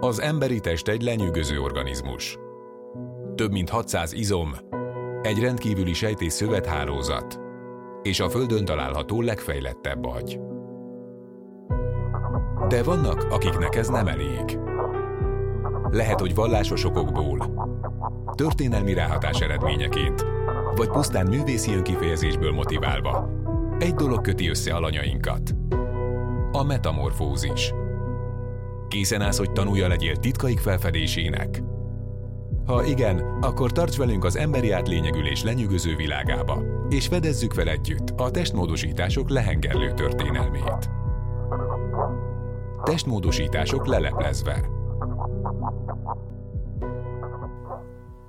Az emberi test egy lenyűgöző organizmus. Több mint 600 izom, egy rendkívüli sejtés szövethálózat, és a Földön található legfejlettebb agy. De vannak, akiknek ez nem elég. Lehet, hogy vallásos okokból, történelmi ráhatás eredményeként, vagy pusztán művészi önkifejezésből motiválva. Egy dolog köti össze alanyainkat. A metamorfózis. Készen állsz, hogy tanulja legyél titkaik felfedésének? Ha igen, akkor tarts velünk az emberi átlényegülés lenyűgöző világába, és fedezzük fel együtt a testmódosítások lehengerlő történelmét. Testmódosítások leleplezve.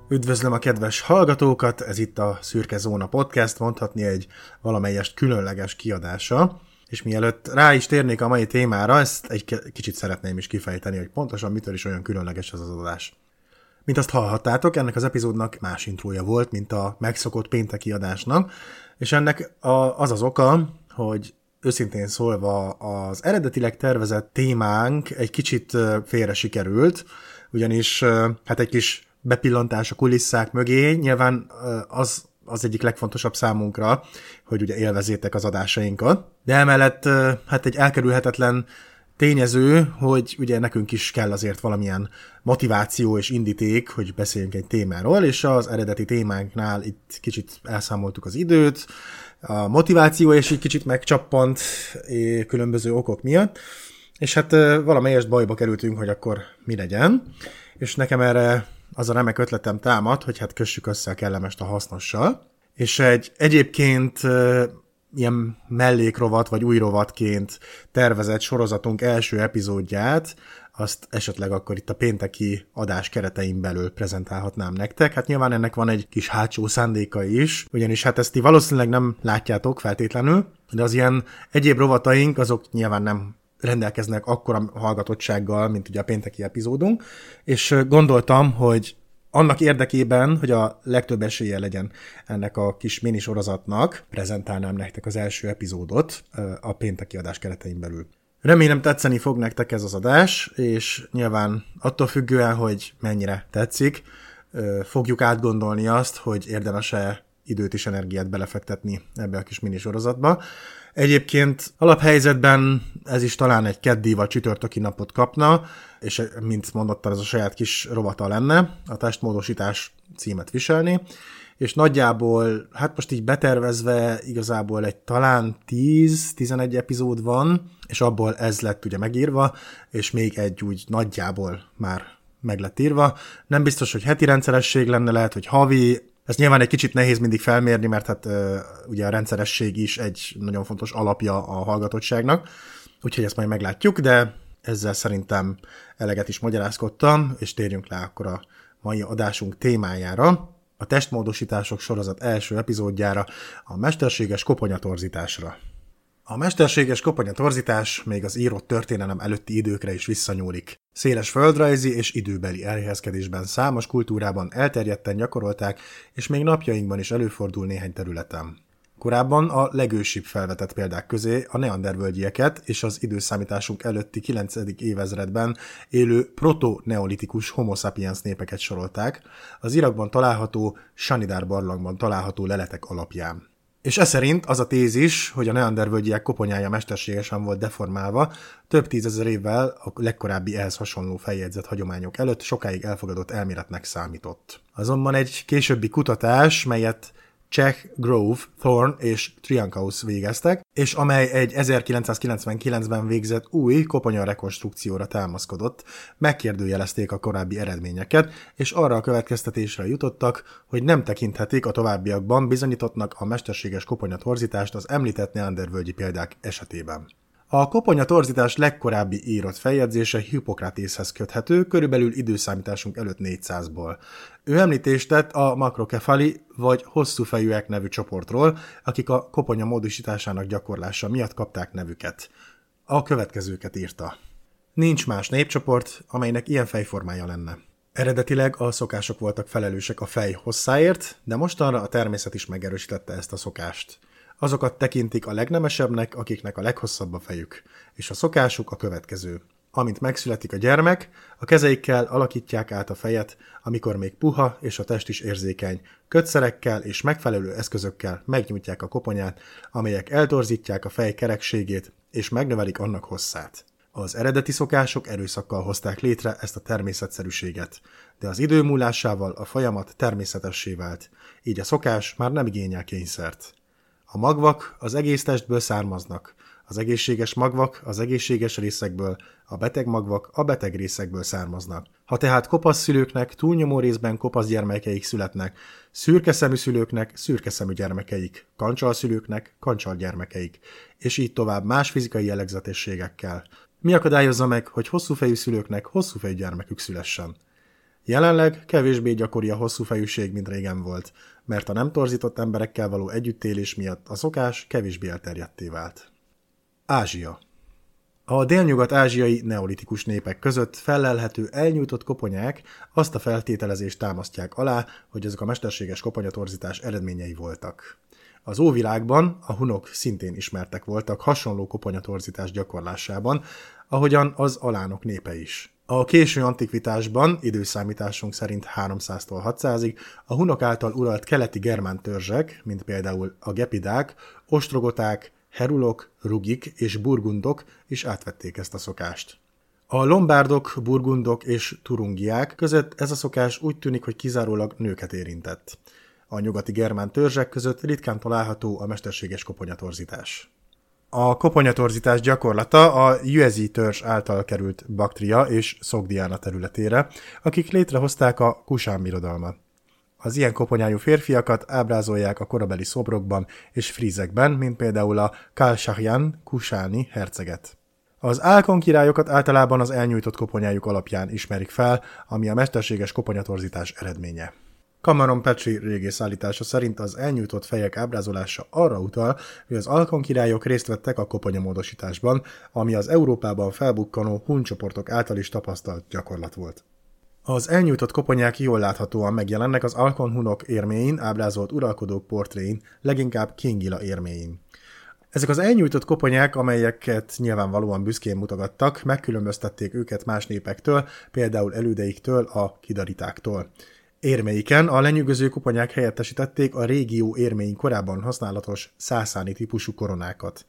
Üdvözlöm a kedves hallgatókat, ez itt a Szürke Zóna Podcast, mondhatni egy valamelyest különleges kiadása. És mielőtt rá is térnék a mai témára, ezt egy kicsit szeretném is kifejteni, hogy pontosan mitől is olyan különleges ez az adás. Mint azt hallhattátok, ennek az epizódnak más intrója volt, mint a megszokott pénteki adásnak, és ennek a, az az oka, hogy őszintén szólva az eredetileg tervezett témánk egy kicsit félre sikerült, ugyanis hát egy kis bepillantás a kulisszák mögé, nyilván az az egyik legfontosabb számunkra, hogy ugye élvezétek az adásainkat. De emellett hát egy elkerülhetetlen tényező, hogy ugye nekünk is kell azért valamilyen motiváció és indíték, hogy beszéljünk egy témáról, és az eredeti témánknál itt kicsit elszámoltuk az időt, a motiváció és egy kicsit megcsappant különböző okok miatt, és hát valamelyest bajba kerültünk, hogy akkor mi legyen, és nekem erre az a remek ötletem támad, hogy hát kössük össze a kellemest a hasznossal, és egy egyébként ilyen mellékrovat vagy új rovatként tervezett sorozatunk első epizódját, azt esetleg akkor itt a pénteki adás keretein belül prezentálhatnám nektek. Hát nyilván ennek van egy kis hátsó szándéka is, ugyanis hát ezt ti valószínűleg nem látjátok feltétlenül, de az ilyen egyéb rovataink azok nyilván nem rendelkeznek akkora hallgatottsággal, mint ugye a pénteki epizódunk, és gondoltam, hogy annak érdekében, hogy a legtöbb esélye legyen ennek a kis mini sorozatnak, prezentálnám nektek az első epizódot a pénteki adás keretein belül. Remélem tetszeni fog nektek ez az adás, és nyilván attól függően, hogy mennyire tetszik, fogjuk átgondolni azt, hogy érdemes-e időt és energiát belefektetni ebbe a kis mini sorozatba. Egyébként alaphelyzetben ez is talán egy keddi vagy csütörtöki napot kapna, és mint mondottam, ez a saját kis rovata lenne, a testmódosítás címet viselni, és nagyjából, hát most így betervezve igazából egy talán 10-11 epizód van, és abból ez lett ugye megírva, és még egy úgy nagyjából már meg lett írva. Nem biztos, hogy heti rendszeresség lenne, lehet, hogy havi, ez nyilván egy kicsit nehéz mindig felmérni, mert hát ugye a rendszeresség is egy nagyon fontos alapja a hallgatottságnak, úgyhogy ezt majd meglátjuk, de ezzel szerintem eleget is magyarázkodtam, és térjünk le akkor a mai adásunk témájára, a testmódosítások sorozat első epizódjára, a mesterséges koponyatorzításra. A mesterséges koponyatorzítás még az írott történelem előtti időkre is visszanyúlik. Széles földrajzi és időbeli elhelyezkedésben számos kultúrában elterjedten gyakorolták, és még napjainkban is előfordul néhány területen. Korábban a legősibb felvetett példák közé a neandervölgyieket és az időszámításunk előtti 9. évezredben élő proto-neolitikus homo sapiens népeket sorolták, az Irakban található Sanidár barlangban található leletek alapján. És ez szerint az a tézis, hogy a neandervölgyiek koponyája mesterségesen volt deformálva, több tízezer évvel a legkorábbi ehhez hasonló feljegyzett hagyományok előtt sokáig elfogadott elméletnek számított. Azonban egy későbbi kutatás, melyet Czech, Grove, Thorn és Triankaus végeztek, és amely egy 1999-ben végzett új koponya rekonstrukcióra támaszkodott, megkérdőjelezték a korábbi eredményeket, és arra a következtetésre jutottak, hogy nem tekinthetik a továbbiakban bizonyítottnak a mesterséges koponya torzítást az említett neandervölgyi példák esetében. A koponya torzítás legkorábbi írott feljegyzése Hippokratészhez köthető, körülbelül időszámításunk előtt 400-ból. Ő említést tett a makrokefali vagy hosszú fejűek nevű csoportról, akik a koponya módosításának gyakorlása miatt kapták nevüket. A következőket írta. Nincs más népcsoport, amelynek ilyen fejformája lenne. Eredetileg a szokások voltak felelősek a fej hosszáért, de mostanra a természet is megerősítette ezt a szokást. Azokat tekintik a legnemesebbnek, akiknek a leghosszabb a fejük, és a szokásuk a következő. Amint megszületik a gyermek, a kezeikkel alakítják át a fejet, amikor még puha és a test is érzékeny. Kötszerekkel és megfelelő eszközökkel megnyújtják a koponyát, amelyek eltorzítják a fej kerekségét és megnövelik annak hosszát. Az eredeti szokások erőszakkal hozták létre ezt a természetszerűséget, de az idő múlásával a folyamat természetessé vált, így a szokás már nem igényel kényszert. A magvak az egész testből származnak, az egészséges magvak az egészséges részekből, a beteg magvak a beteg részekből származnak. Ha tehát kopasz szülőknek túlnyomó részben kopasz gyermekeik születnek, szürke szemű szülőknek szürke szemű gyermekeik, kancsal szülőknek kancsal gyermekeik, és így tovább más fizikai jellegzetességekkel. Mi akadályozza meg, hogy hosszú fejű szülőknek hosszú fejű gyermekük szülessen? Jelenleg kevésbé gyakori a hosszú fejűség, mint régen volt, mert a nem torzított emberekkel való együttélés miatt a szokás kevésbé elterjedté vált. Ázsia A délnyugat-ázsiai neolitikus népek között fellelhető elnyújtott koponyák azt a feltételezést támasztják alá, hogy ezek a mesterséges koponyatorzítás eredményei voltak. Az óvilágban a hunok szintén ismertek voltak hasonló koponyatorzítás gyakorlásában, ahogyan az alánok népe is. A késő antikvitásban, időszámításunk szerint 300-tól 600-ig, a hunok által uralt keleti germán törzsek, mint például a gepidák, ostrogoták, herulok, rugik és burgundok is átvették ezt a szokást. A lombárdok, burgundok és turungiák között ez a szokás úgy tűnik, hogy kizárólag nőket érintett. A nyugati germán törzsek között ritkán található a mesterséges koponyatorzítás. A koponyatorzítás gyakorlata a Juezi törzs által került Baktria és Szogdiána területére, akik létrehozták a Kusán birodalmat. Az ilyen koponyájú férfiakat ábrázolják a korabeli szobrokban és frízekben, mint például a Kálsahjan kusáni herceget. Az álkon királyokat általában az elnyújtott koponyájuk alapján ismerik fel, ami a mesterséges koponyatorzítás eredménye. Cameron Petri régész állítása szerint az elnyújtott fejek ábrázolása arra utal, hogy az alkon királyok részt vettek a koponyamódosításban, ami az Európában felbukkanó huncsoportok által is tapasztalt gyakorlat volt. Az elnyújtott koponyák jól láthatóan megjelennek az Alkon hunok érméin, ábrázolt uralkodók portréin, leginkább Kingila érméin. Ezek az elnyújtott koponyák, amelyeket nyilvánvalóan büszkén mutogattak, megkülönböztették őket más népektől, például elődeiktől, a kidaritáktól. Érmeiken a lenyűgöző koponyák helyettesítették a régió érméin korábban használatos szászáni típusú koronákat.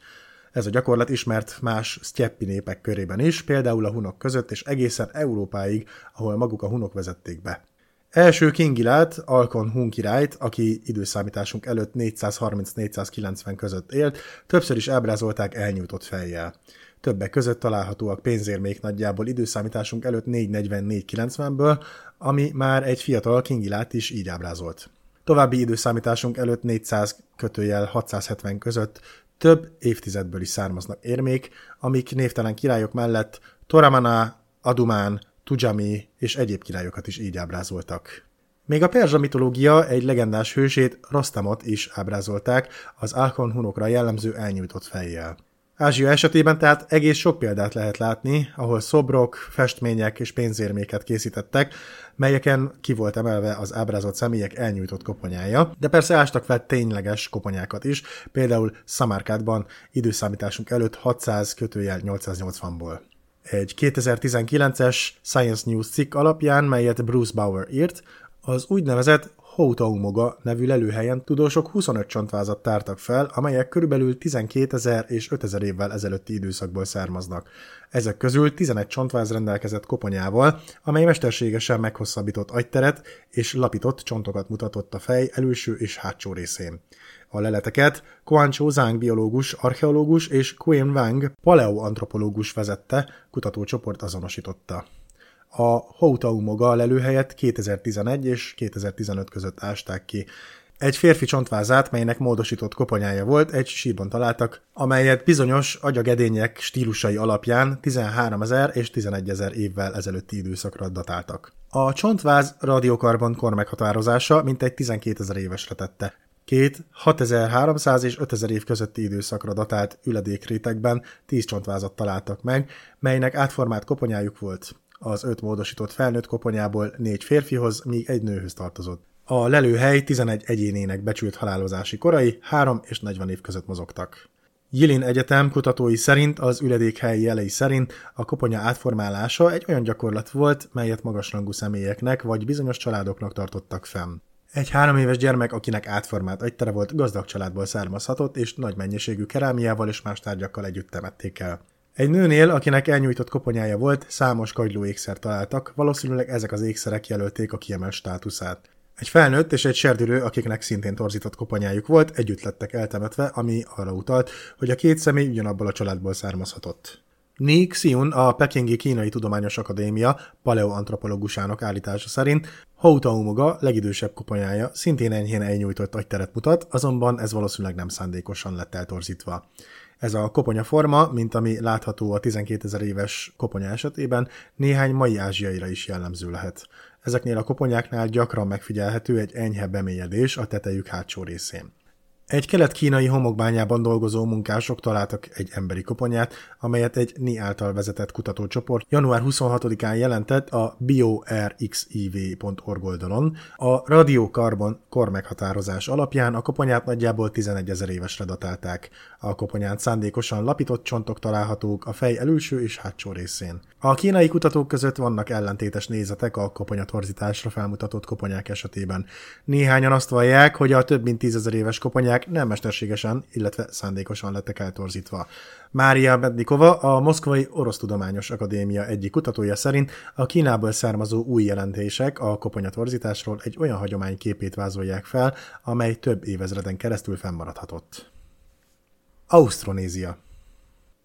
Ez a gyakorlat ismert más sztyeppi népek körében is, például a hunok között és egészen Európáig, ahol maguk a hunok vezették be. Első Kingilát, Alkon Hun királyt, aki időszámításunk előtt 430-490 között élt, többször is ábrázolták elnyújtott fejjel. Többek között találhatóak pénzérmék nagyjából időszámításunk előtt 444-90-ből, ami már egy fiatal Kingilát is így ábrázolt. További időszámításunk előtt 400 kötőjel 670 között több évtizedből is származnak érmék, amik névtelen királyok mellett Toramana, Adumán, Tujami és egyéb királyokat is így ábrázoltak. Még a perzsa mitológia egy legendás hősét, Rostamot is ábrázolták az Alkon hunokra jellemző elnyújtott fejjel. Ázsia esetében tehát egész sok példát lehet látni, ahol szobrok, festmények és pénzérméket készítettek, melyeken ki volt emelve az ábrázolt személyek elnyújtott koponyája, de persze ástak fel tényleges koponyákat is, például Szamarkádban időszámításunk előtt 600 kötőjel 880-ból. Egy 2019-es Science News cikk alapján, melyet Bruce Bauer írt, az úgynevezett Houtaumoga nevű lelőhelyen tudósok 25 csontvázat tártak fel, amelyek körülbelül 12 ezer és 5 ezer évvel ezelőtti időszakból származnak. Ezek közül 11 csontváz rendelkezett koponyával, amely mesterségesen meghosszabbított agyteret és lapított csontokat mutatott a fej előső és hátsó részén. A leleteket Kuancho Zhang biológus, archeológus és Queen Wang paleoantropológus vezette, kutatócsoport azonosította. A Houtaumoga lelőhelyet 2011 és 2015 között ásták ki. Egy férfi csontvázát, melynek módosított koponyája volt, egy sírban találtak, amelyet bizonyos agyagedények stílusai alapján 13 ezer és 11 ezer évvel ezelőtti időszakra datáltak. A csontváz radiokarbon kor meghatározása mintegy 12 ezer évesre tette. Két 6300 és 5000 év közötti időszakra datált üledékrétegben 10 csontvázat találtak meg, melynek átformált koponyájuk volt az öt módosított felnőtt koponyából négy férfihoz, míg egy nőhöz tartozott. A lelőhely 11 egyénének becsült halálozási korai 3 és 40 év között mozogtak. Jilin Egyetem kutatói szerint az üledékhely jelei szerint a koponya átformálása egy olyan gyakorlat volt, melyet magasrangú személyeknek vagy bizonyos családoknak tartottak fenn. Egy három éves gyermek, akinek átformált agytere volt, gazdag családból származhatott, és nagy mennyiségű kerámiával és más tárgyakkal együtt temették el. Egy nőnél, akinek elnyújtott koponyája volt, számos kagyló ékszer találtak, valószínűleg ezek az ékszerek jelölték a kiemelt státuszát. Egy felnőtt és egy serdülő, akiknek szintén torzított koponyájuk volt, együtt lettek eltemetve, ami arra utalt, hogy a két személy ugyanabból a családból származhatott. Ni Xiun, a Pekingi Kínai Tudományos Akadémia paleoantropológusának állítása szerint Houtaumoga legidősebb koponyája szintén enyhén elnyújtott agyteret mutat, azonban ez valószínűleg nem szándékosan lett eltorzítva. Ez a koponya forma, mint ami látható a 12 ezer éves koponya esetében, néhány mai ázsiaira is jellemző lehet. Ezeknél a koponyáknál gyakran megfigyelhető egy enyhe bemélyedés a tetejük hátsó részén. Egy kelet-kínai homokbányában dolgozó munkások találtak egy emberi koponyát, amelyet egy NI által vezetett kutatócsoport január 26-án jelentett a biorxiv.org oldalon. A radiokarbon kormeghatározás alapján a koponyát nagyjából 11 ezer évesre datálták. A koponyán szándékosan lapított csontok találhatók a fej elülső és hátsó részén. A kínai kutatók között vannak ellentétes nézetek a koponyatorzításra felmutatott koponyák esetében. Néhányan azt vallják, hogy a több mint tízezer éves koponyák nem mesterségesen, illetve szándékosan lettek eltorzítva. Mária Bednikova, a Moszkvai Orosz Tudományos Akadémia egyik kutatója szerint a Kínából származó új jelentések a koponyatorzításról egy olyan hagyomány képét vázolják fel, amely több évezreden keresztül fennmaradhatott. Ausztronézia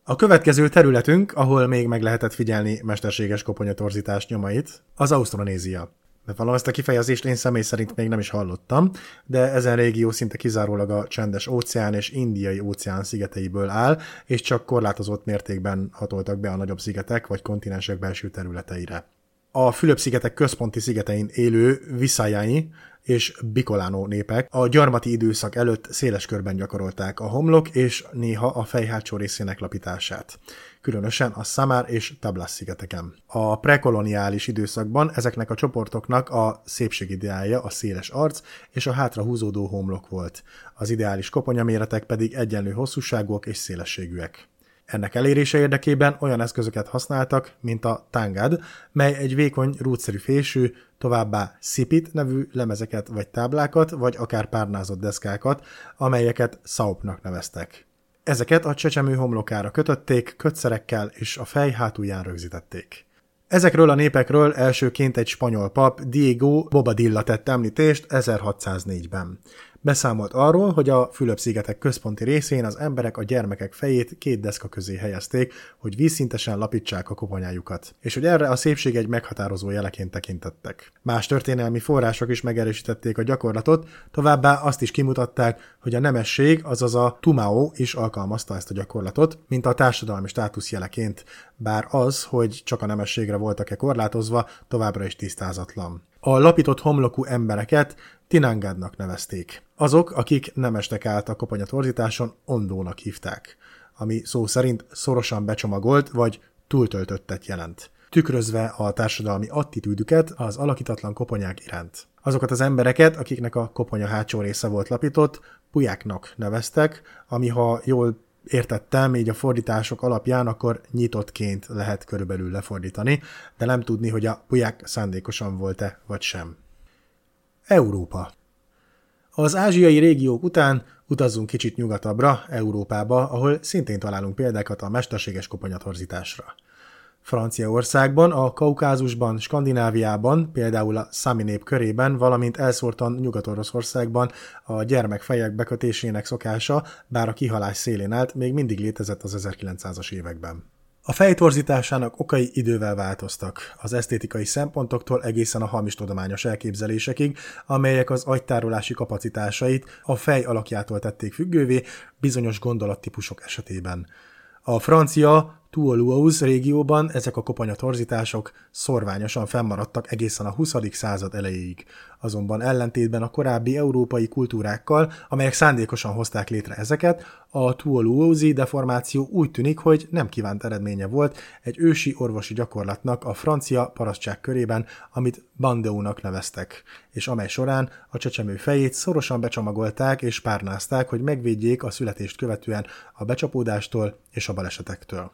a következő területünk, ahol még meg lehetett figyelni mesterséges koponyatorzítás nyomait, az Ausztronézia. Bevallom, ezt a kifejezést én személy szerint még nem is hallottam, de ezen régió szinte kizárólag a csendes óceán és indiai óceán szigeteiből áll, és csak korlátozott mértékben hatoltak be a nagyobb szigetek vagy kontinensek belső területeire. A Fülöp-szigetek központi szigetein élő viszájái és bikolánó népek a gyarmati időszak előtt széles körben gyakorolták a homlok és néha a fej hátsó részének lapítását, különösen a Samar és Tablas szigeteken. A prekoloniális időszakban ezeknek a csoportoknak a szépségideája a széles arc és a hátra húzódó homlok volt, az ideális koponyaméretek pedig egyenlő hosszúságúak és szélességűek. Ennek elérése érdekében olyan eszközöket használtak, mint a tangad, mely egy vékony, rútszerű fésű, továbbá szipit nevű lemezeket vagy táblákat, vagy akár párnázott deszkákat, amelyeket szaupnak neveztek. Ezeket a csecsemő homlokára kötötték, kötszerekkel és a fej hátulján rögzítették. Ezekről a népekről elsőként egy spanyol pap, Diego Bobadilla tett említést 1604-ben. Beszámolt arról, hogy a Fülöp-szigetek központi részén az emberek a gyermekek fejét két deszka közé helyezték, hogy vízszintesen lapítsák a koponyájukat, és hogy erre a szépség egy meghatározó jeleként tekintettek. Más történelmi források is megerősítették a gyakorlatot, továbbá azt is kimutatták, hogy a nemesség, azaz a tumao is alkalmazta ezt a gyakorlatot, mint a társadalmi státusz jeleként, bár az, hogy csak a nemességre voltak-e korlátozva, továbbra is tisztázatlan. A lapított homlokú embereket Tinangádnak nevezték. Azok, akik nem estek át a koponyatorzításon, ondónak hívták, ami szó szerint szorosan becsomagolt vagy túltöltöttet jelent tükrözve a társadalmi attitűdüket az alakítatlan koponyák iránt. Azokat az embereket, akiknek a koponya hátsó része volt lapított, pujáknak neveztek, ami ha jól értettem, így a fordítások alapján akkor nyitottként lehet körülbelül lefordítani, de nem tudni, hogy a puják szándékosan volt-e vagy sem. Európa. Az ázsiai régiók után utazzunk kicsit nyugatabbra, Európába, ahol szintén találunk példákat a mesterséges koponyatorzításra. Franciaországban, a Kaukázusban, Skandináviában, például a Szami nép körében, valamint elszórtan Nyugat-Oroszországban a gyermekfejek bekötésének szokása, bár a kihalás szélén állt, még mindig létezett az 1900-as években. A fejtorzításának okai idővel változtak, az esztétikai szempontoktól egészen a hamis tudományos elképzelésekig, amelyek az agytárolási kapacitásait a fej alakjától tették függővé bizonyos gondolattípusok esetében. A francia Tuoluauz régióban ezek a koponyatorzítások szorványosan fennmaradtak egészen a 20. század elejéig. Azonban ellentétben a korábbi európai kultúrákkal, amelyek szándékosan hozták létre ezeket, a Tuoluauzi deformáció úgy tűnik, hogy nem kívánt eredménye volt egy ősi orvosi gyakorlatnak a francia parasztság körében, amit Bandeónak neveztek, és amely során a csecsemő fejét szorosan becsomagolták és párnázták, hogy megvédjék a születést követően a becsapódástól és a balesetektől.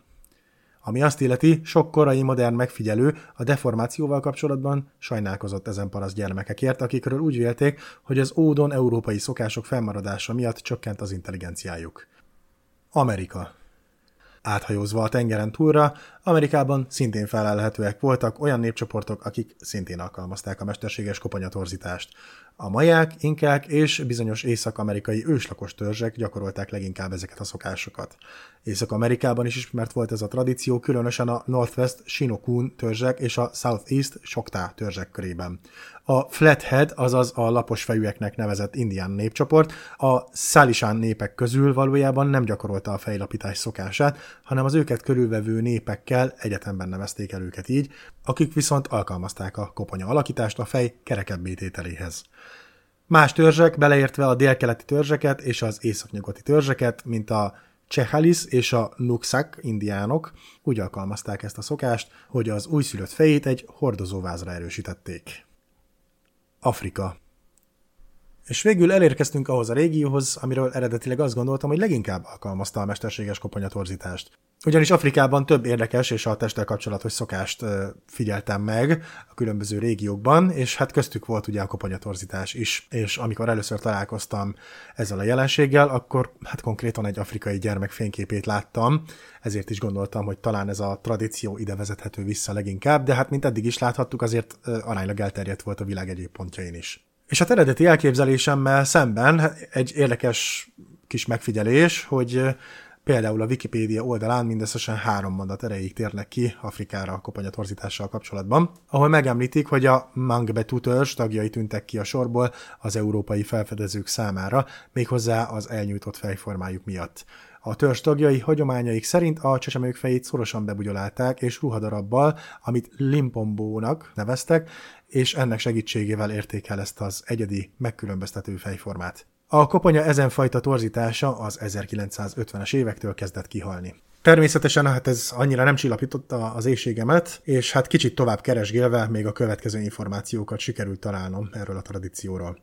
Ami azt illeti, sok korai modern megfigyelő a deformációval kapcsolatban sajnálkozott ezen paraszt gyermekekért, akikről úgy vélték, hogy az ódon európai szokások fennmaradása miatt csökkent az intelligenciájuk. Amerika Áthajózva a tengeren túlra, Amerikában szintén felelhetőek voltak olyan népcsoportok, akik szintén alkalmazták a mesterséges koponyatorzítást. A maják, inkák és bizonyos észak-amerikai őslakos törzsek gyakorolták leginkább ezeket a szokásokat. Észak-Amerikában is ismert volt ez a tradíció, különösen a Northwest Shinokun törzsek és a Southeast Choctaw törzsek körében. A Flathead, azaz a lapos fejűeknek nevezett indián népcsoport, a Salishan népek közül valójában nem gyakorolta a fejlapítás szokását, hanem az őket körülvevő népekkel egyetemben nevezték el őket így, akik viszont alkalmazták a koponya alakítást a fej kerekebb tételéhez. Más törzsek, beleértve a délkeleti törzseket és az északnyugati törzseket, mint a Csehalis és a Nuxak indiánok úgy alkalmazták ezt a szokást, hogy az újszülött fejét egy hordozóvázra erősítették. Afrika és végül elérkeztünk ahhoz a régióhoz, amiről eredetileg azt gondoltam, hogy leginkább alkalmazta a mesterséges koponyatorzítást. Ugyanis Afrikában több érdekes és a testtel kapcsolatos szokást figyeltem meg a különböző régiókban, és hát köztük volt ugye a koponyatorzítás is. És amikor először találkoztam ezzel a jelenséggel, akkor hát konkrétan egy afrikai gyermek fényképét láttam, ezért is gondoltam, hogy talán ez a tradíció ide vezethető vissza leginkább, de hát mint eddig is láthattuk, azért aránylag elterjedt volt a világ egyéb pontjain is. És hát eredeti elképzelésemmel szemben egy érdekes kis megfigyelés, hogy például a Wikipédia oldalán mindösszesen három mondat erejéig térnek ki Afrikára a koponyatorzítással kapcsolatban, ahol megemlítik, hogy a Mangbetu törzs tagjai tűntek ki a sorból az európai felfedezők számára, méghozzá az elnyújtott fejformájuk miatt. A törzs tagjai hagyományaik szerint a csecsemők fejét szorosan bebugyolálták, és ruhadarabbal, amit limpombónak neveztek, és ennek segítségével érték ezt az egyedi, megkülönböztető fejformát. A koponya ezen fajta torzítása az 1950-es évektől kezdett kihalni. Természetesen hát ez annyira nem csillapította az éjségemet, és hát kicsit tovább keresgélve még a következő információkat sikerült találnom erről a tradícióról.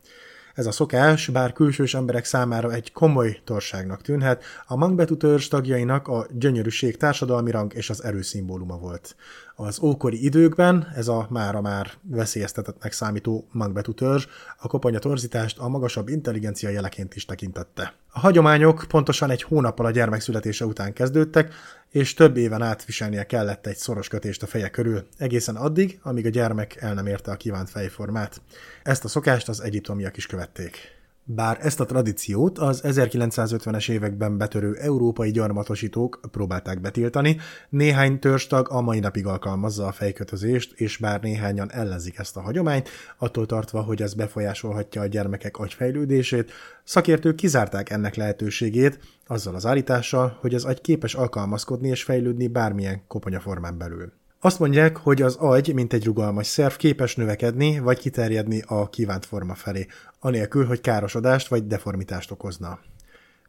Ez a szokás, bár külsős emberek számára egy komoly torságnak tűnhet, a Mangbetu törzs tagjainak a gyönyörűség társadalmi rang és az erő szimbóluma volt. Az ókori időkben ez a mára már veszélyeztetettnek számító Mangbetu törzs a koponya torzítást a magasabb intelligencia jeleként is tekintette. A hagyományok pontosan egy hónappal a gyermek születése után kezdődtek, és több éven át viselnie kellett egy szoros kötést a feje körül, egészen addig, amíg a gyermek el nem érte a kívánt fejformát. Ezt a szokást az egyiptomiak is követték. Bár ezt a tradíciót az 1950-es években betörő európai gyarmatosítók próbálták betiltani, néhány törstag a mai napig alkalmazza a fejkötözést, és bár néhányan ellenzik ezt a hagyományt, attól tartva, hogy ez befolyásolhatja a gyermekek agyfejlődését, szakértők kizárták ennek lehetőségét, azzal az állítással, hogy az agy képes alkalmazkodni és fejlődni bármilyen koponyaformán belül. Azt mondják, hogy az agy, mint egy rugalmas szerv, képes növekedni vagy kiterjedni a kívánt forma felé, anélkül, hogy károsodást vagy deformitást okozna.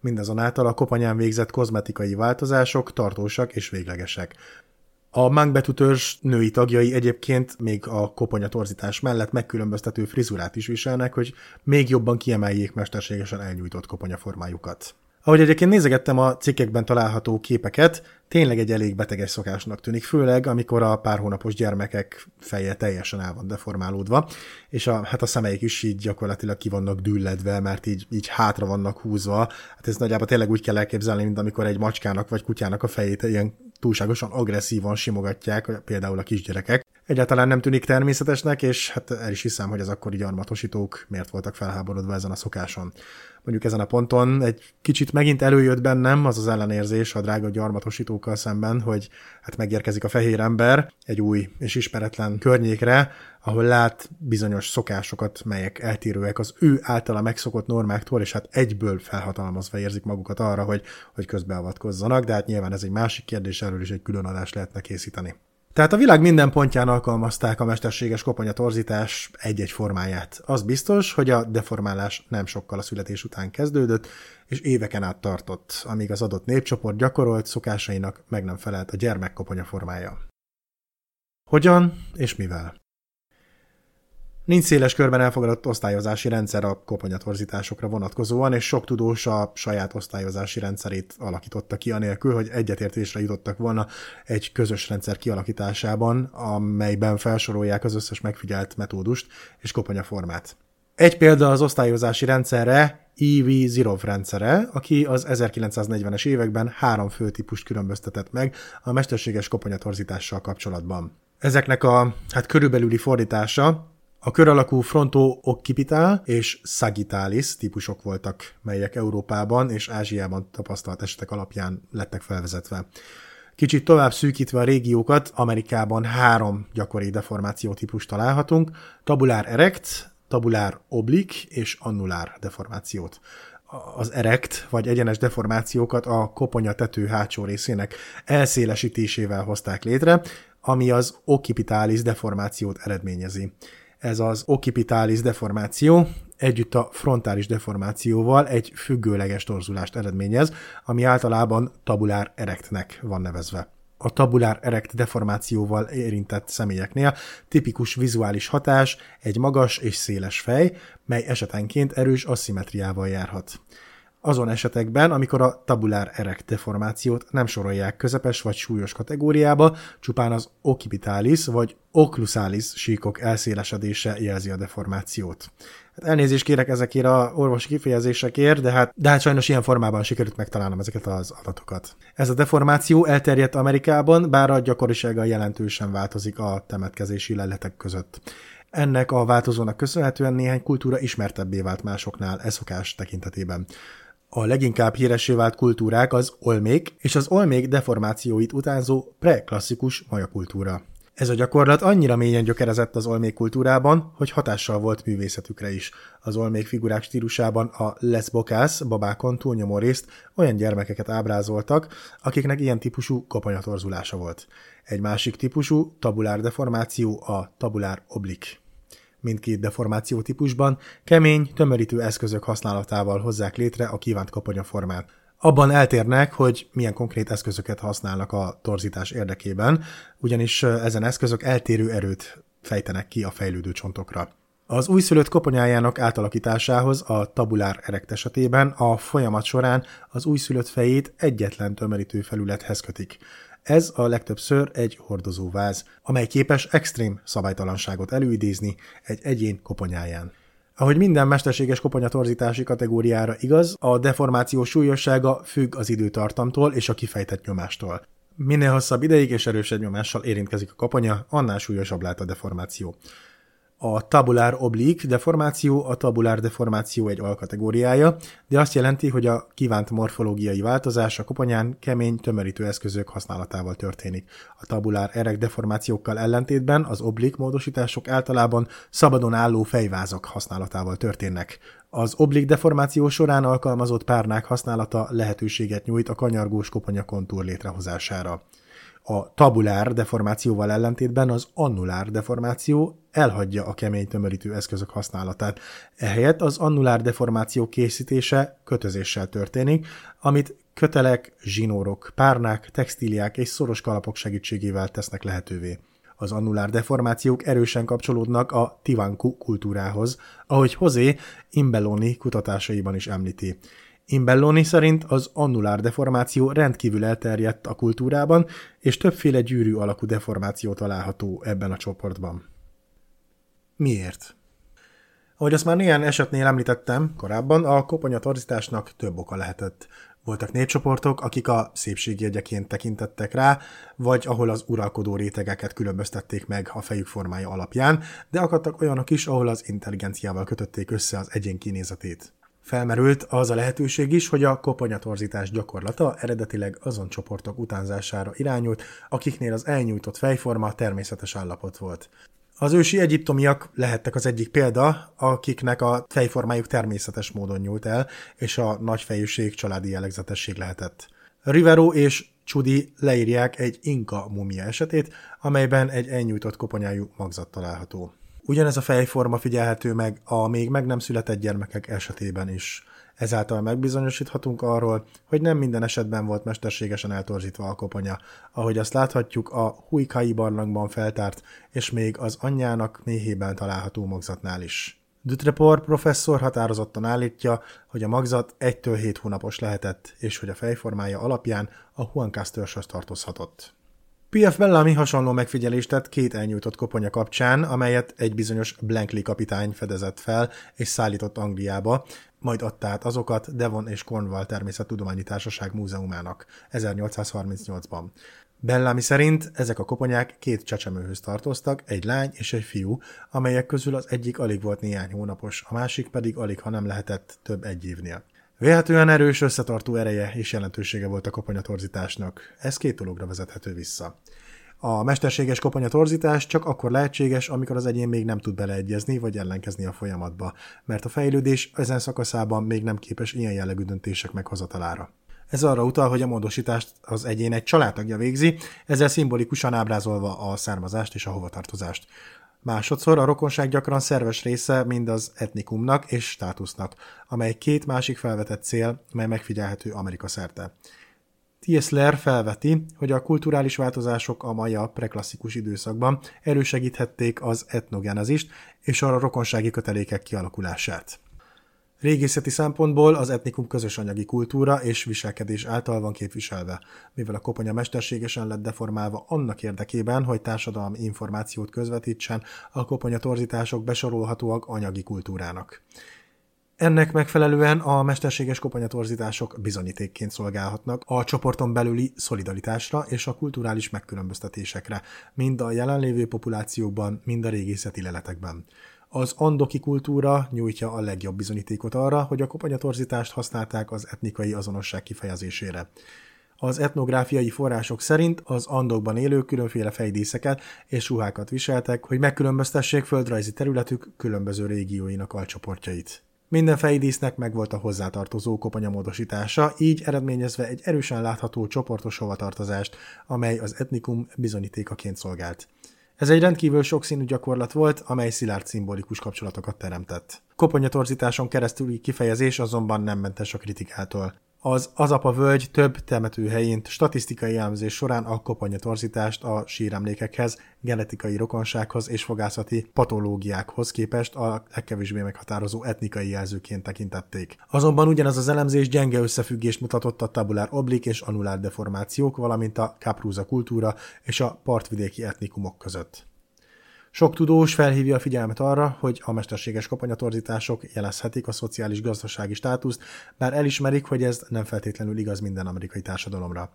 Mindazonáltal a kopanyán végzett kozmetikai változások tartósak és véglegesek. A Mangbetú törzs női tagjai egyébként még a koponyatorzítás mellett megkülönböztető frizurát is viselnek, hogy még jobban kiemeljék mesterségesen elnyújtott koponyaformájukat. Ahogy egyébként nézegettem a cikkekben található képeket, tényleg egy elég beteges szokásnak tűnik, főleg amikor a pár hónapos gyermekek feje teljesen el van deformálódva, és a, hát a szemeik is így gyakorlatilag ki vannak dülledve, mert így, így hátra vannak húzva. Hát ez nagyjából tényleg úgy kell elképzelni, mint amikor egy macskának vagy kutyának a fejét ilyen túlságosan agresszívan simogatják, például a kisgyerekek. Egyáltalán nem tűnik természetesnek, és hát el is hiszem, hogy az akkori gyarmatosítók miért voltak felháborodva ezen a szokáson mondjuk ezen a ponton egy kicsit megint előjött bennem az az ellenérzés a drága gyarmatosítókkal szemben, hogy hát megérkezik a fehér ember egy új és ismeretlen környékre, ahol lát bizonyos szokásokat, melyek eltérőek az ő általa megszokott normáktól, és hát egyből felhatalmazva érzik magukat arra, hogy, hogy közbeavatkozzanak, de hát nyilván ez egy másik kérdés, erről is egy külön adást lehetne készíteni. Tehát a világ minden pontján alkalmazták a mesterséges koponyatorzítás egy-egy formáját. Az biztos, hogy a deformálás nem sokkal a születés után kezdődött, és éveken át tartott, amíg az adott népcsoport gyakorolt szokásainak meg nem felelt a gyermekkoponya formája. Hogyan és mivel? Nincs széles körben elfogadott osztályozási rendszer a koponyatorzításokra vonatkozóan, és sok tudós a saját osztályozási rendszerét alakította ki, anélkül, hogy egyetértésre jutottak volna egy közös rendszer kialakításában, amelyben felsorolják az összes megfigyelt metódust és koponyaformát. Egy példa az osztályozási rendszerre E.V. Zirov rendszere, aki az 1940-es években három fő típust különböztetett meg a mesterséges koponyatorzítással kapcsolatban. Ezeknek a hát körülbelüli fordítása a kör alakú fronto occipitál és sagittalis típusok voltak, melyek Európában és Ázsiában tapasztalt esetek alapján lettek felvezetve. Kicsit tovább szűkítve a régiókat, Amerikában három gyakori deformáció típus találhatunk, tabulár erect, tabulár oblik és annulár deformációt. Az erekt vagy egyenes deformációkat a koponya tető hátsó részének elszélesítésével hozták létre, ami az occipitális deformációt eredményezi ez az occipitális deformáció együtt a frontális deformációval egy függőleges torzulást eredményez, ami általában tabulár erektnek van nevezve. A tabulár erekt deformációval érintett személyeknél tipikus vizuális hatás egy magas és széles fej, mely esetenként erős aszimetriával járhat azon esetekben, amikor a tabulár erek deformációt nem sorolják közepes vagy súlyos kategóriába, csupán az occipitalis vagy occlusalis síkok elszélesedése jelzi a deformációt. Hát elnézést kérek ezekért a orvosi kifejezésekért, de hát, de hát sajnos ilyen formában sikerült megtalálnom ezeket az adatokat. Ez a deformáció elterjedt Amerikában, bár a gyakorisága jelentősen változik a temetkezési leletek között. Ennek a változónak köszönhetően néhány kultúra ismertebbé vált másoknál eszokás tekintetében. A leginkább híresé vált kultúrák az olmék és az olmék deformációit utánzó preklasszikus majakultúra. Ez a gyakorlat annyira mélyen gyökerezett az olmék kultúrában, hogy hatással volt művészetükre is. Az olmék figurák stílusában a lesbokász babákon túlnyomó részt olyan gyermekeket ábrázoltak, akiknek ilyen típusú koponyatorzulása volt. Egy másik típusú tabulár deformáció a tabulár oblik mindkét deformáció típusban kemény, tömörítő eszközök használatával hozzák létre a kívánt koponyaformát. Abban eltérnek, hogy milyen konkrét eszközöket használnak a torzítás érdekében, ugyanis ezen eszközök eltérő erőt fejtenek ki a fejlődő csontokra. Az újszülött koponyájának átalakításához a tabulár erekt esetében a folyamat során az újszülött fejét egyetlen tömörítő felülethez kötik. Ez a legtöbbször egy hordozóváz, amely képes extrém szabálytalanságot előidézni egy egyén koponyáján. Ahogy minden mesterséges koponyatorzítási kategóriára igaz, a deformáció súlyossága függ az időtartamtól és a kifejtett nyomástól. Minél hosszabb ideig és erősebb nyomással érintkezik a koponya, annál súlyosabb lehet a deformáció. A tabulár oblik deformáció a tabulár deformáció egy alkategóriája, de azt jelenti, hogy a kívánt morfológiai változás a koponyán kemény, tömörítő eszközök használatával történik. A tabulár erek deformációkkal ellentétben az oblik módosítások általában szabadon álló fejvázak használatával történnek. Az oblik deformáció során alkalmazott párnák használata lehetőséget nyújt a kanyargós koponya kontúr létrehozására. A tabulár deformációval ellentétben az annulár deformáció elhagyja a kemény tömörítő eszközök használatát. Ehelyett az annulár deformáció készítése kötözéssel történik, amit kötelek, zsinórok, párnák, textíliák és szoros kalapok segítségével tesznek lehetővé. Az annulár deformációk erősen kapcsolódnak a Tivanku kultúrához, ahogy Hozé Imbelloni kutatásaiban is említi. Imbelloni szerint az annulár deformáció rendkívül elterjedt a kultúrában, és többféle gyűrű alakú deformáció található ebben a csoportban. Miért? Ahogy azt már néhány esetnél említettem korábban, a koponyatorzításnak több oka lehetett. Voltak népcsoportok, akik a szépségjegyeként tekintettek rá, vagy ahol az uralkodó rétegeket különböztették meg a fejük formája alapján, de akadtak olyanok is, ahol az intelligenciával kötötték össze az egyén kinézetét. Felmerült az a lehetőség is, hogy a koponyatorzítás gyakorlata eredetileg azon csoportok utánzására irányult, akiknél az elnyújtott fejforma természetes állapot volt. Az ősi egyiptomiak lehettek az egyik példa, akiknek a fejformájuk természetes módon nyúlt el, és a nagyfejűség családi jellegzetesség lehetett. Rivero és Csudi leírják egy inka mumia esetét, amelyben egy elnyújtott koponyájú magzat található. Ugyanez a fejforma figyelhető meg a még meg nem született gyermekek esetében is. Ezáltal megbizonyosíthatunk arról, hogy nem minden esetben volt mesterségesen eltorzítva a koponya, ahogy azt láthatjuk a Huikai barlangban feltárt, és még az anyjának méhében található magzatnál is. Dutreport professzor határozottan állítja, hogy a magzat 1-től 7 hónapos lehetett, és hogy a fejformája alapján a Huancas törzshöz tartozhatott. P.F. Bellamy hasonló megfigyelést tett két elnyújtott koponya kapcsán, amelyet egy bizonyos Blankley kapitány fedezett fel és szállított Angliába, majd adta át azokat Devon és Cornwall Természettudományi Társaság múzeumának 1838-ban. Bellamy szerint ezek a koponyák két csecsemőhöz tartoztak, egy lány és egy fiú, amelyek közül az egyik alig volt néhány hónapos, a másik pedig alig, ha nem lehetett több egy évnél. Véletlenül erős összetartó ereje és jelentősége volt a koponyatorzításnak. Ez két dologra vezethető vissza. A mesterséges koponyatorzítás csak akkor lehetséges, amikor az egyén még nem tud beleegyezni vagy ellenkezni a folyamatba, mert a fejlődés ezen szakaszában még nem képes ilyen jellegű döntések meghozatalára. Ez arra utal, hogy a módosítást az egyén egy családtagja végzi, ezzel szimbolikusan ábrázolva a származást és a hovatartozást. Másodszor a rokonság gyakran szerves része mind az etnikumnak és státusznak, amely két másik felvetett cél, mely megfigyelhető Amerika szerte. Lair felveti, hogy a kulturális változások a maja preklasszikus időszakban elősegíthették az etnogenezist és a rokonsági kötelékek kialakulását. Régészeti szempontból az etnikum közös anyagi kultúra és viselkedés által van képviselve, mivel a koponya mesterségesen lett deformálva annak érdekében, hogy társadalmi információt közvetítsen, a koponya torzítások besorolhatóak anyagi kultúrának. Ennek megfelelően a mesterséges koponyatorzítások bizonyítékként szolgálhatnak a csoporton belüli szolidaritásra és a kulturális megkülönböztetésekre, mind a jelenlévő populációkban, mind a régészeti leletekben. Az andoki kultúra nyújtja a legjobb bizonyítékot arra, hogy a koponyatorzítást használták az etnikai azonosság kifejezésére. Az etnográfiai források szerint az andokban élők különféle fejdíszeket és ruhákat viseltek, hogy megkülönböztessék földrajzi területük különböző régióinak alcsoportjait. Minden fejdísznek megvolt a hozzátartozó koponyamódosítása, így eredményezve egy erősen látható csoportos hovatartozást, amely az etnikum bizonyítékaként szolgált. Ez egy rendkívül sokszínű gyakorlat volt, amely szilárd szimbolikus kapcsolatokat teremtett. Koponyatorzításon keresztüli kifejezés azonban nem mentes a kritikától. Az Azapa völgy több temetőhelyén statisztikai elemzés során a koponyatorzítást a síremlékekhez, genetikai rokonsághoz és fogászati patológiákhoz képest a legkevésbé meghatározó etnikai jelzőként tekintették. Azonban ugyanez az elemzés gyenge összefüggést mutatott a tabulár oblik és anulár deformációk, valamint a kaprúza kultúra és a partvidéki etnikumok között. Sok tudós felhívja a figyelmet arra, hogy a mesterséges koponyatorzítások jelezhetik a szociális-gazdasági státuszt, bár elismerik, hogy ez nem feltétlenül igaz minden amerikai társadalomra.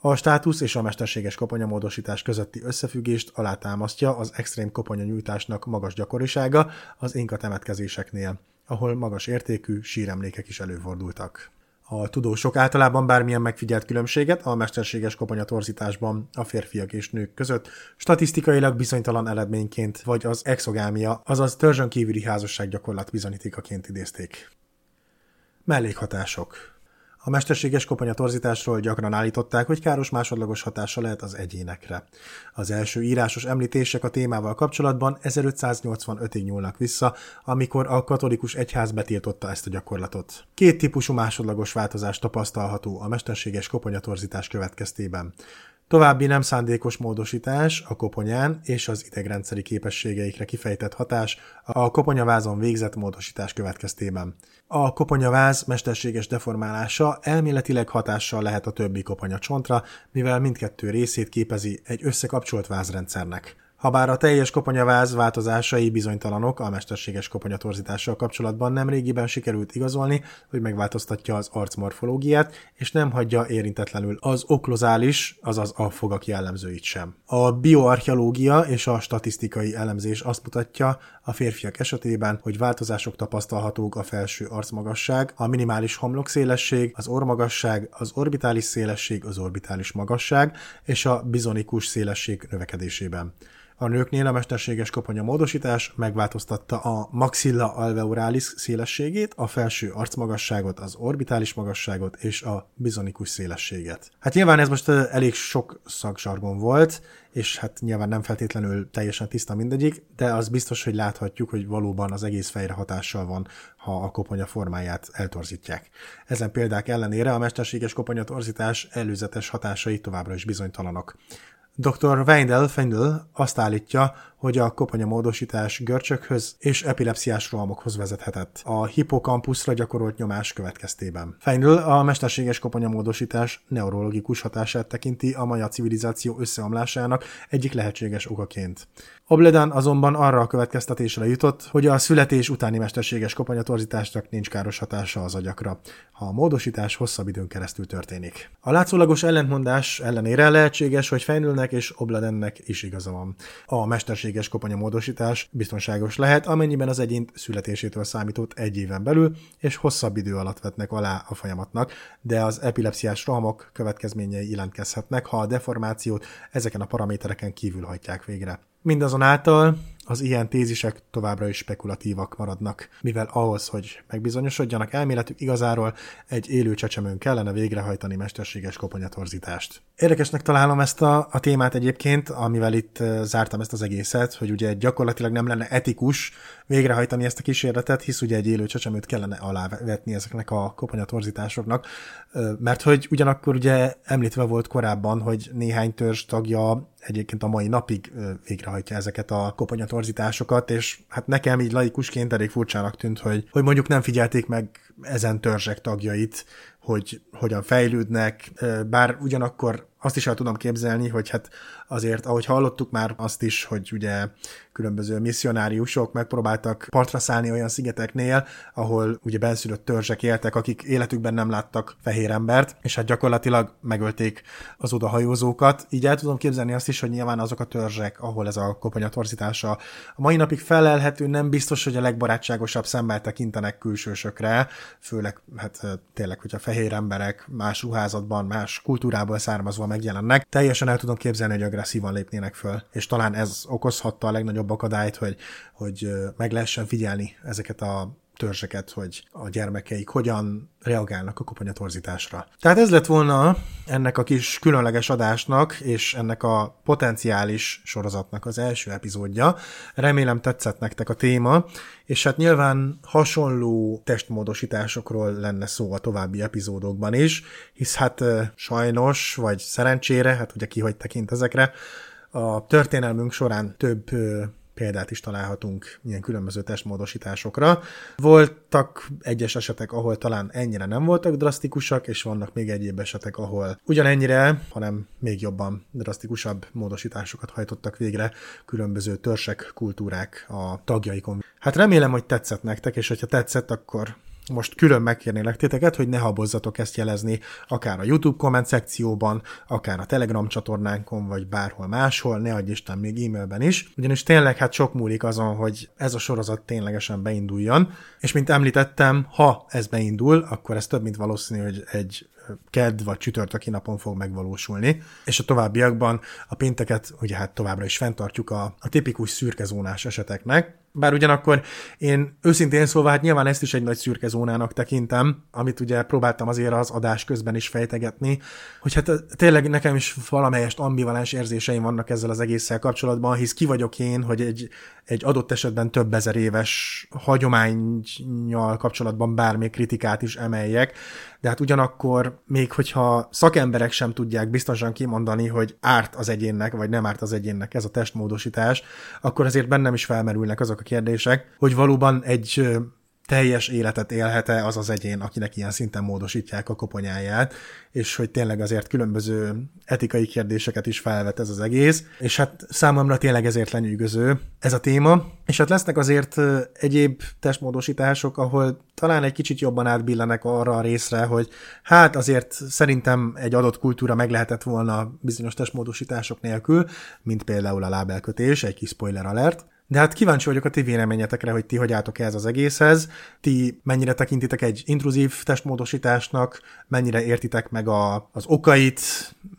A státusz és a mesterséges koponyamódosítás közötti összefüggést alátámasztja az extrém koponyanyújtásnak magas gyakorisága az inka temetkezéseknél, ahol magas értékű síremlékek is előfordultak. A tudósok. Általában bármilyen megfigyelt különbséget a mesterséges koponyatorzításban a férfiak és nők között. Statisztikailag bizonytalan eredményként vagy az exogámia, azaz törzsön kívüli házassággyakorlat bizonyítékaként idézték. Mellékhatások a mesterséges koponyatorzításról gyakran állították, hogy káros másodlagos hatása lehet az egyénekre. Az első írásos említések a témával kapcsolatban 1585-ig nyúlnak vissza, amikor a katolikus egyház betiltotta ezt a gyakorlatot. Két típusú másodlagos változás tapasztalható a mesterséges koponyatorzítás következtében. További nem szándékos módosítás a koponyán és az idegrendszeri képességeikre kifejtett hatás a koponyavázon végzett módosítás következtében. A koponyaváz mesterséges deformálása elméletileg hatással lehet a többi koponya csontra, mivel mindkettő részét képezi egy összekapcsolt vázrendszernek. Habár a teljes koponyaváz változásai bizonytalanok, a mesterséges koponyatorzítással kapcsolatban nem régiben sikerült igazolni, hogy megváltoztatja az arcmorfológiát, és nem hagyja érintetlenül az oklozális, azaz a fogak jellemzőit sem. A bioarcheológia és a statisztikai elemzés azt mutatja a férfiak esetében, hogy változások tapasztalhatók a felső arcmagasság, a minimális homlokszélesség, az ormagasság, az orbitális szélesség, az orbitális magasság és a bizonikus szélesség növekedésében. A nőknél a mesterséges koponya módosítás megváltoztatta a maxilla alveolalis szélességét, a felső arcmagasságot, az orbitális magasságot és a bizonikus szélességet. Hát nyilván ez most elég sok szaksargon volt, és hát nyilván nem feltétlenül teljesen tiszta mindegyik, de az biztos, hogy láthatjuk, hogy valóban az egész fejre hatással van, ha a koponya formáját eltorzítják. Ezen példák ellenére a mesterséges koponyatorzítás előzetes hatásai továbbra is bizonytalanok. Dr. Weindel Fendel azt állítja, hogy a koponyamódosítás görcsökhöz és epilepsziás rohamokhoz vezethetett a hippokampuszra gyakorolt nyomás következtében. Feindl a mesterséges koponyamódosítás neurologikus hatását tekinti a maja civilizáció összeomlásának egyik lehetséges okaként. Obledan azonban arra a következtetésre jutott, hogy a születés utáni mesterséges koponyatorzításnak nincs káros hatása az agyakra, ha a módosítás hosszabb időn keresztül történik. A látszólagos ellentmondás ellenére lehetséges, hogy Feindlnek és Obledennek is igaza van. A mesterséges mesterséges koponyamódosítás biztonságos lehet, amennyiben az egyén születésétől számított egy éven belül, és hosszabb idő alatt vetnek alá a folyamatnak, de az epilepsziás rohamok következményei jelentkezhetnek, ha a deformációt ezeken a paramétereken kívül hagyják végre. Mindazonáltal az ilyen tézisek továbbra is spekulatívak maradnak, mivel ahhoz, hogy megbizonyosodjanak elméletük igazáról, egy élő csecsemőn kellene végrehajtani mesterséges koponyatorzítást. Érdekesnek találom ezt a, a témát egyébként, amivel itt zártam ezt az egészet, hogy ugye gyakorlatilag nem lenne etikus végrehajtani ezt a kísérletet, hisz ugye egy élő csecsemőt kellene alávetni ezeknek a koponyatorzításoknak, mert hogy ugyanakkor ugye említve volt korábban, hogy néhány törzs tagja egyébként a mai napig végrehajtja ezeket a koponyatorzításokat, és hát nekem így laikusként elég furcsának tűnt, hogy, hogy mondjuk nem figyelték meg ezen törzsek tagjait, hogy hogyan fejlődnek, bár ugyanakkor azt is el tudom képzelni, hogy hát azért, ahogy hallottuk már azt is, hogy ugye különböző misszionáriusok megpróbáltak partra szállni olyan szigeteknél, ahol ugye benszülött törzsek éltek, akik életükben nem láttak fehér embert, és hát gyakorlatilag megölték az odahajózókat. Így el tudom képzelni azt is, hogy nyilván azok a törzsek, ahol ez a koponyatorzítása a mai napig felelhető, nem biztos, hogy a legbarátságosabb szemmel tekintenek külsősökre, főleg hát tényleg, hogyha fehér emberek más ruházatban, más kultúrából származva megjelennek. Teljesen el tudom képzelni, hogy agresszívan lépnének föl, és talán ez okozhatta a legnagyobb akadályt, hogy, hogy meg lehessen figyelni ezeket a törzseket, hogy a gyermekeik hogyan reagálnak a koponyatorzításra. Tehát ez lett volna ennek a kis különleges adásnak és ennek a potenciális sorozatnak az első epizódja. Remélem tetszett nektek a téma, és hát nyilván hasonló testmódosításokról lenne szó a további epizódokban is, hisz hát sajnos, vagy szerencsére, hát ugye ki hogy tekint ezekre, a történelmünk során több példát is találhatunk ilyen különböző testmódosításokra. Voltak egyes esetek, ahol talán ennyire nem voltak drasztikusak, és vannak még egyéb esetek, ahol ugyanennyire, hanem még jobban drasztikusabb módosításokat hajtottak végre különböző törsek, kultúrák a tagjaikon. Hát remélem, hogy tetszett nektek, és hogyha tetszett, akkor most külön megkérnélek titeket, hogy ne habozzatok ezt jelezni, akár a YouTube komment szekcióban, akár a Telegram csatornánkon, vagy bárhol máshol, ne adj Isten még e-mailben is, ugyanis tényleg hát sok múlik azon, hogy ez a sorozat ténylegesen beinduljon, és mint említettem, ha ez beindul, akkor ez több mint valószínű, hogy egy kedd vagy csütörtöki napon fog megvalósulni, és a továbbiakban a pénteket ugye hát továbbra is fenntartjuk a, a tipikus szürkezónás eseteknek, bár ugyanakkor én őszintén szólva, hát nyilván ezt is egy nagy szürke zónának tekintem, amit ugye próbáltam azért az adás közben is fejtegetni, hogy hát tényleg nekem is valamelyest ambivalens érzéseim vannak ezzel az egésszel kapcsolatban, hisz ki vagyok én, hogy egy, egy adott esetben több ezer éves hagyományjal kapcsolatban bármi kritikát is emeljek, de hát ugyanakkor még hogyha szakemberek sem tudják biztosan kimondani, hogy árt az egyénnek, vagy nem árt az egyénnek ez a testmódosítás, akkor azért bennem is felmerülnek azok a kérdések, hogy valóban egy teljes életet élhet-e az az egyén, akinek ilyen szinten módosítják a koponyáját, és hogy tényleg azért különböző etikai kérdéseket is felvet ez az egész, és hát számomra tényleg ezért lenyűgöző ez a téma, és hát lesznek azért egyéb testmódosítások, ahol talán egy kicsit jobban átbillenek arra a részre, hogy hát azért szerintem egy adott kultúra meg lehetett volna bizonyos testmódosítások nélkül, mint például a lábelkötés, egy kis spoiler alert, de hát kíváncsi vagyok a ti véleményetekre, hogy ti hogy álltok ez az egészhez, ti mennyire tekintitek egy intruzív testmódosításnak, mennyire értitek meg a, az okait,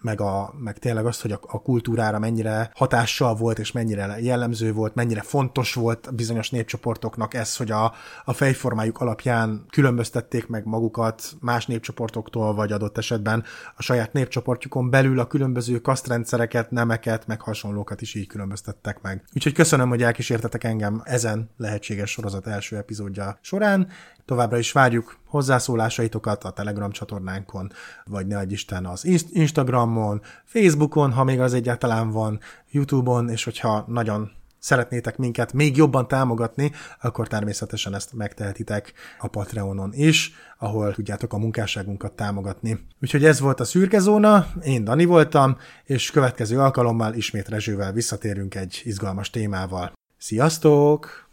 meg, a, meg tényleg azt, hogy a, a kultúrára mennyire hatással volt, és mennyire jellemző volt, mennyire fontos volt bizonyos népcsoportoknak ez, hogy a, a fejformájuk alapján különböztették meg magukat más népcsoportoktól, vagy adott esetben a saját népcsoportjukon belül a különböző kasztrendszereket, nemeket, meg hasonlókat is így különböztettek meg. Úgyhogy köszönöm, hogy elkísértetek engem ezen lehetséges sorozat első epizódja során. Továbbra is várjuk hozzászólásaitokat a Telegram csatornánkon, vagy ne adj Isten az Instagramon, Facebookon, ha még az egyáltalán van, YouTube-on, és hogyha nagyon szeretnétek minket még jobban támogatni, akkor természetesen ezt megtehetitek a Patreonon is, ahol tudjátok a munkásságunkat támogatni. Úgyhogy ez volt a szürke zóna, én Dani voltam, és következő alkalommal ismét Rezsővel visszatérünk egy izgalmas témával. Sziasztok!